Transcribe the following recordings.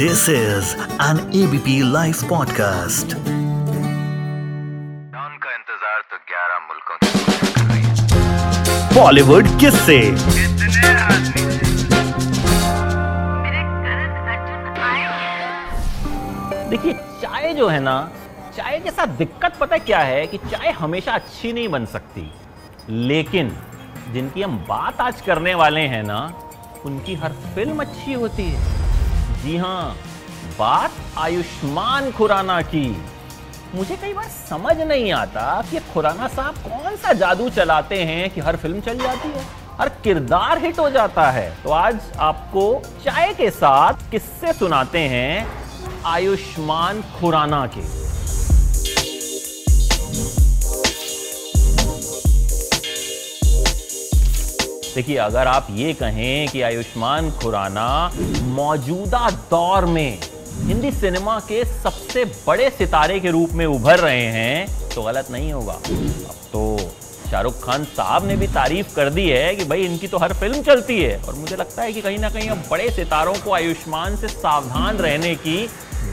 This is an ABP Life podcast. का इंतज़ार तो 11 मुल्कों बॉलीवुड किस से देखिए चाय जो है ना चाय के साथ दिक्कत पता क्या है कि चाय हमेशा अच्छी नहीं बन सकती। लेकिन जिनकी हम बात आज करने वाले हैं ना उनकी हर फ़िल्म अच्छी होती है। जी हाँ बात आयुष्मान खुराना की। मुझे कई बार समझ नहीं आता कि खुराना साहब कौन सा जादू चलाते हैं कि हर फ़िल्म चल जाती है, हर किरदार हिट हो जाता है। तो आज आपको चाय के साथ किससे सुनाते हैं आयुष्मान खुराना के। देखिए, अगर आप ये कहें कि आयुष्मान खुराना मौजूदा दौर में हिंदी सिनेमा के सबसे बड़े सितारे के रूप में उभर रहे हैं तो गलत नहीं होगा। अब तो शाहरुख खान साहब ने भी तारीफ़ कर दी है कि भाई इनकी तो हर फ़िल्म चलती है, और मुझे लगता है कि कहीं ना कहीं अब बड़े सितारों को आयुष्मान से सावधान रहने की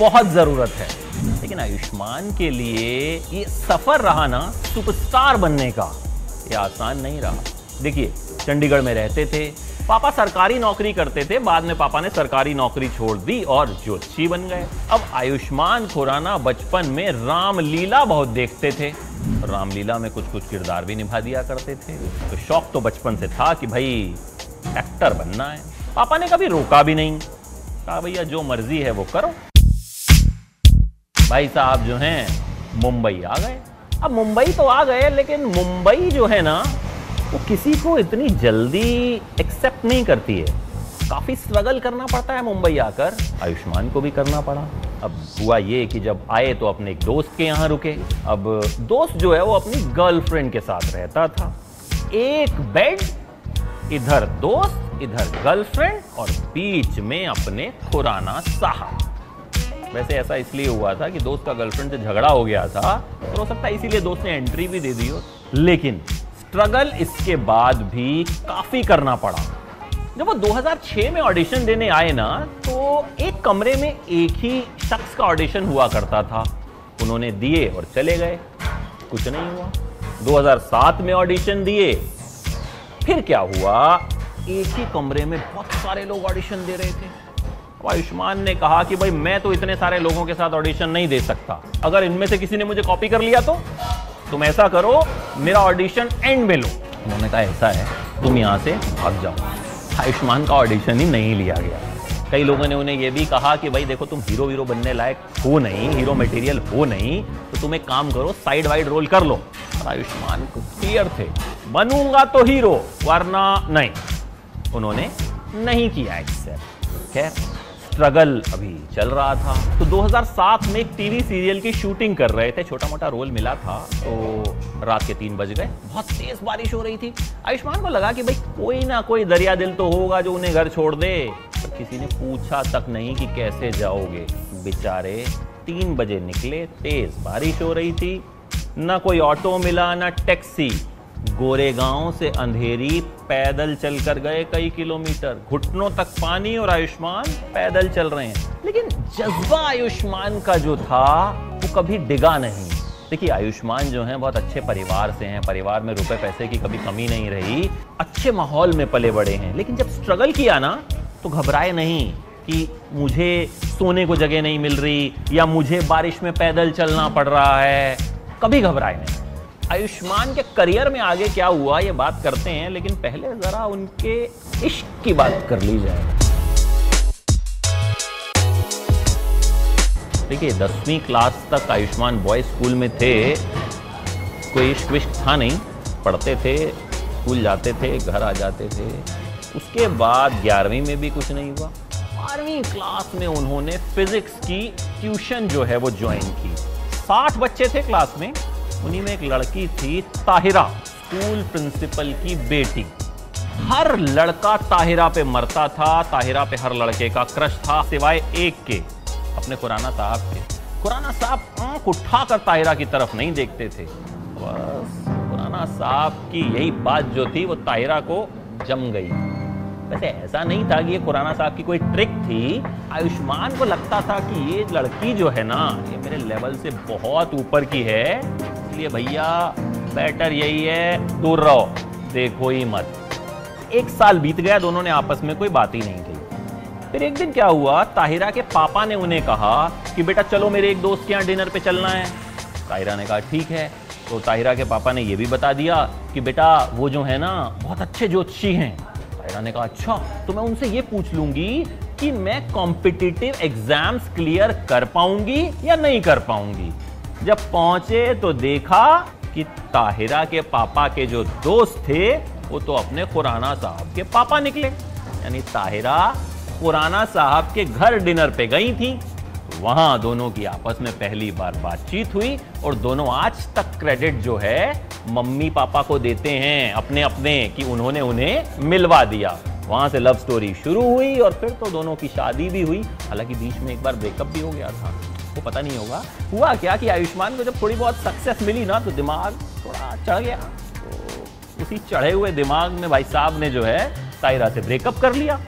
बहुत ज़रूरत है। लेकिन आयुष्मान के लिए ये सफ़र रहा ना सुपरस्टार बनने का, ये आसान नहीं रहा। देखिए, चंडीगढ़ में रहते थे पापा सरकारी नौकरी करते थे, बाद में पापा ने सरकारी नौकरी छोड़ दी और ज्योतिषी बन गए। अब आयुष्मान खुराना बचपन में रामलीला बहुत देखते थे। रामलीला में कुछ कुछ किरदार भी निभा दिया करते थे। तो शौक तो बचपन से था कि भाई, एक्टर बनना है। पापा ने कभी रोका भी नहीं। कहा, भैया, जो मर्ज़ी है वो करो। भाई साहब जो हैं, मुंबई आ गए। अब मुंबई तो आ गए, लेकिन मुंबई जो है ना वो किसी को इतनी जल्दी एक्सेप्ट नहीं करती है। काफ़ी स्ट्रगल करना पड़ता है मुंबई आकर। आयुष्मान को भी करना पड़ा। अब हुआ ये कि जब आए तो अपने एक दोस्त के यहाँ रुके। अब दोस्त जो है वो अपनी गर्लफ्रेंड के साथ रहता था। एक बेड इधर दोस्त, इधर गर्लफ्रेंड और बीच में अपने खुराना साहब। वैसे ऐसा इसलिए हुआ था कि दोस्त का गर्लफ्रेंड से झगड़ा हो गया था। और हो सकता है इसीलिए दोस्त ने एंट्री भी दे दी हो। लेकिन स्ट्रगल इसके बाद भी काफ़ी करना पड़ा। जब वो 2006 में ऑडिशन देने आए ना तो एक कमरे में एक ही शख्स का ऑडिशन हुआ करता था। उन्होंने दिए और चले गए। कुछ नहीं हुआ। 2007 में ऑडिशन दिए। फिर क्या हुआ? एक ही कमरे में बहुत सारे लोग ऑडिशन दे रहे थे। आयुष्मान ने कहा कि भाई, मैं तो इतने सारे लोगों के साथ ऑडिशन नहीं दे सकता। अगर इनमें से किसी ने मुझे कॉपी कर लिया तो? तुम ऐसा करो, मेरा ऑडिशन एंड में लो। उन्होंने कहा, ऐसा है, तुम यहाँ से भाग जाओ। आयुष्मान का ऑडिशन ही नहीं लिया गया। कई लोगों ने उन्हें यह भी कहा कि, भाई देखो, तुम हीरो वीरो बनने लायक हो नहीं हीरो मटेरियल हो नहीं तो तुम एक काम करो साइड वाइड रोल कर लो। आयुष्मान क्लियर थे। बनूँगा तो हीरो वरना नहीं। उन्होंने, नहीं किया एक्सेप्ट खैर स्ट्रगल अभी चल रहा था। तो 2007 में एक टीवी सीरियल की शूटिंग कर रहे थे। छोटा मोटा रोल मिला था। तो रात के तीन बज गए। बहुत तेज बारिश हो रही थी। आयुष्मान को लगा कि भाई कोई ना कोई दरिया दिल तो होगा जो उन्हें घर छोड़ दे। पर किसी ने पूछा तक नहीं कि कैसे जाओगे। बेचारे तीन बजे निकले, तेज बारिश हो रही थी। ना कोई ऑटो मिला, ना टैक्सी। गोरेगांव से अंधेरी पैदल चलकर गए कई किलोमीटर। घुटनों तक पानी और आयुष्मान पैदल चल रहे हैं। लेकिन जज्बा आयुष्मान का जो था, वो कभी डिगा नहीं। देखिए, आयुष्मान जो हैं, बहुत अच्छे परिवार से हैं। परिवार में रुपए पैसे की कभी कमी नहीं रही। अच्छे माहौल में पले बड़े हैं। लेकिन जब स्ट्रगल किया ना तो घबराए नहीं कि मुझे सोने को जगह नहीं मिल रही या मुझे बारिश में पैदल चलना पड़ रहा है। कभी घबराए नहीं। आयुष्मान के करियर में आगे क्या हुआ, ये बात करते हैं, लेकिन पहले जरा उनके इश्क की बात कर ली जाए। देखिए, दसवीं क्लास तक आयुष्मान बॉय स्कूल में थे, कोई इश्क विश्क था नहीं। पढ़ते थे, स्कूल जाते थे, घर आ जाते थे। उसके बाद ग्यारहवीं में भी कुछ नहीं हुआ। बारहवीं क्लास में उन्होंने फिजिक्स की ट्यूशन जो है वो ज्वाइन की। साठ बच्चे थे क्लास में। उन्हीं में एक लड़की थी ताहिरा, स्कूल प्रिंसिपल की बेटी। हर लड़का ताहिरा पे मरता था, ताहिरा पे हर लड़के का क्रश था, सिवाय एक के। अपने खुराना साहब के। खुराना साहब आँख उठाकर ताहिरा की तरफ़ नहीं देखते थे। बस, खुराना साहब की यही बात जो थी, वो ताहिरा को जम गई। वैसे ऐसा नहीं था कि ये खुराना साहब की कोई ट्रिक थी। आयुष्मान को लगता था कि ये लड़की जो है ना, ये मेरे लेवल से बहुत ऊपर की है। इसलिए भैया बेटर यही है, दूर रहो। देखो ही मत। एक साल बीत गया दोनों ने आपस में, कोई बात ही नहीं की। फिर एक दिन क्या हुआ, ताहिरा के पापा ने उन्हें कहा कि, बेटा, चलो मेरे एक दोस्त के यहाँ डिनर पे चलना है। ताहिरा ने कहा, ठीक है। तो ताहिरा के पापा ने यह भी बता दिया कि, बेटा, वो जो है ना, बहुत अच्छे ज्योतिषी हैं। ताहिरा ने कहा अच्छा तो मैं उनसे ये पूछ लूँगी कि मैं कॉम्पिटिटिव एग्ज़ाम्स क्लियर कर पाऊँगी या नहीं कर पाऊँगी? जब पहुँचे तो देखा कि ताहिरा के पापा के जो दोस्त थे, वो तो अपने खुराना साहब के पापा निकले। यानी ताहिरा खुराना साहब के घर डिनर पे गई थी। वहाँ दोनों की आपस में पहली बार बातचीत हुई और दोनों आज तक क्रेडिट जो है, मम्मी पापा को देते हैं अपने अपने कि उन्होंने उन्हें मिलवा दिया। वहाँ से लव स्टोरी शुरू हुई और फिर तो दोनों की शादी भी हुई। हालाँकि बीच में एक बार ब्रेकअप भी हो गया था। वो पता नहीं होगा। हुआ क्या कि आयुष्मान को जब थोड़ी बहुत सक्सेस मिली ना तो दिमाग थोड़ा चढ़ गया। तो उसी चढ़े हुए दिमाग में भाई साहब ने जो है, सायरा से ब्रेकअप कर लिया।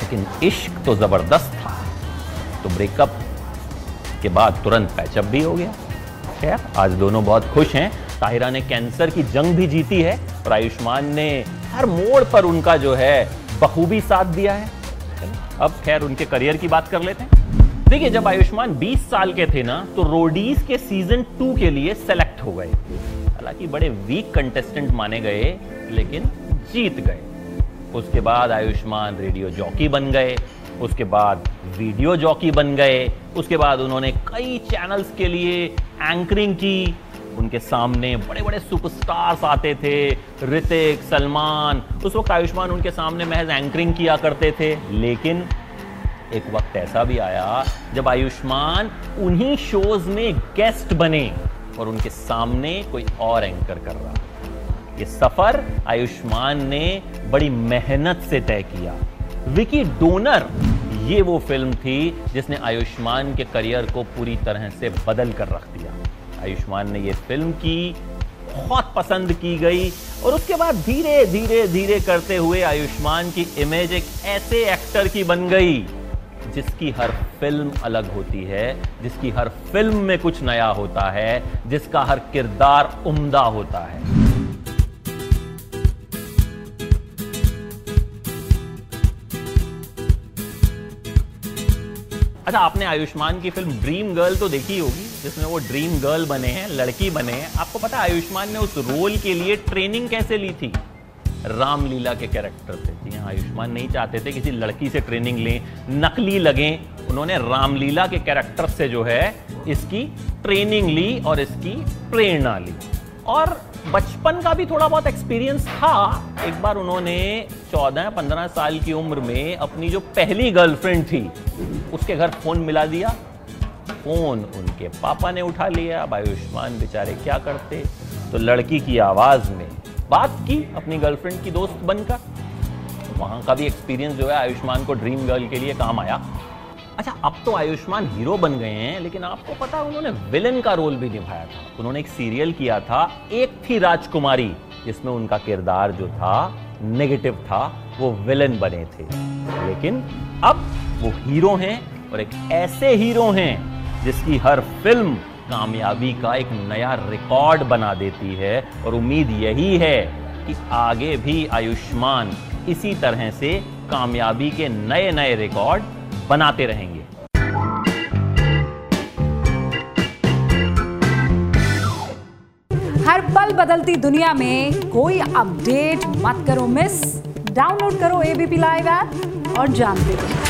लेकिन इश्क तो ज़बरदस्त था। तो ब्रेकअप के बाद तुरंत पैचअप भी हो गया। खैर, आज दोनों बहुत खुश हैं। ताहिरा ने कैंसर की जंग भी जीती है और आयुष्मान ने हर मोड़ पर उनका जो है, बखूबी साथ दिया है। अब खैर उनके करियर की बात कर लेते हैं। देखिए, जब आयुष्मान 20 साल के थे ना तो रोडीज के सीज़न टू के लिए सेलेक्ट हो गए। हालाँकि बड़े वीक कंटेस्टेंट माने गए, लेकिन जीत गए। उसके बाद आयुष्मान रेडियो जॉकी बन गए, उसके बाद वीडियो जॉकी बन गए, उसके बाद उन्होंने कई चैनल्स के लिए एंकरिंग की। उनके सामने बड़े बड़े सुपरस्टार्स आते थे, ऋतिक, सलमान। उस वक्त आयुष्मान उनके सामने महज एंकरिंग किया करते थे, लेकिन एक वक्त ऐसा भी आया जब आयुष्मान उन्हीं शोज़ में गेस्ट बने और उनके सामने कोई और एंकर कर रहा। ये सफ़र आयुष्मान ने बड़ी मेहनत से तय किया। विकी डोनर, ये वो फ़िल्म थी जिसने आयुष्मान के करियर को पूरी तरह से बदल कर रख दिया। आयुष्मान ने ये फ़िल्म की बहुत पसंद की गई और उसके बाद धीरे धीरे धीरे करते हुए आयुष्मान की इमेज एक ऐसे एक्टर की बन गई। जिसकी हर फ़िल्म अलग होती है, जिसकी हर फ़िल्म में कुछ नया होता है, जिसका हर किरदार उम्दा होता है। अच्छा आपने आयुष्मान की फ़िल्म ड्रीम गर्ल तो देखी होगी, जिसमें वो ड्रीम गर्ल बने हैं, लड़की बने हैं। आपको पता है, आयुष्मान ने उस रोल के लिए ट्रेनिंग कैसे ली थी? रामलीला के कैरेक्टर से जी हाँ आयुष्मान नहीं चाहते थे किसी लड़की से ट्रेनिंग लें, नकली लगें। उन्होंने रामलीला के कैरेक्टर से जो है, इसकी ट्रेनिंग ली और इसकी प्रेरणा ली। और बचपन का भी थोड़ा बहुत एक्सपीरियंस था। एक बार उन्होंने 14-15 साल की उम्र में अपनी जो पहली गर्लफ्रेंड थी, उसके घर फ़ोन मिला दिया। फ़ोन उनके पापा ने उठा लिया। अब आयुष्मान बेचारे क्या करते? तो लड़की की आवाज़ में बात की अपनी गर्लफ्रेंड की दोस्त बनकर। वहाँ का भी एक्सपीरियंस जो है आयुष्मान को ड्रीम गर्ल के लिए काम आया। अच्छा अब तो आयुष्मान हीरो बन गए हैं, लेकिन आपको पता है उन्होंने विलन का रोल भी निभाया था। उन्होंने एक सीरियल किया था, एक थी राजकुमारी, जिसमें उनका किरदार जो था नेगेटिव था, वो विलन बने थे। लेकिन अब वो हीरो हैं और एक ऐसे हीरो हैं जिसकी हर फ़िल्म कामयाबी का एक नया रिकॉर्ड बना देती है और उम्मीद यही है कि आगे भी आयुष्मान इसी तरह से कामयाबी के नए नए रिकॉर्ड बनाते रहेंगे। हर पल बदलती दुनिया में कोई अपडेट मत करो, मिस। डाउनलोड करो एबीपी लाइव ऐप और जानते रहो।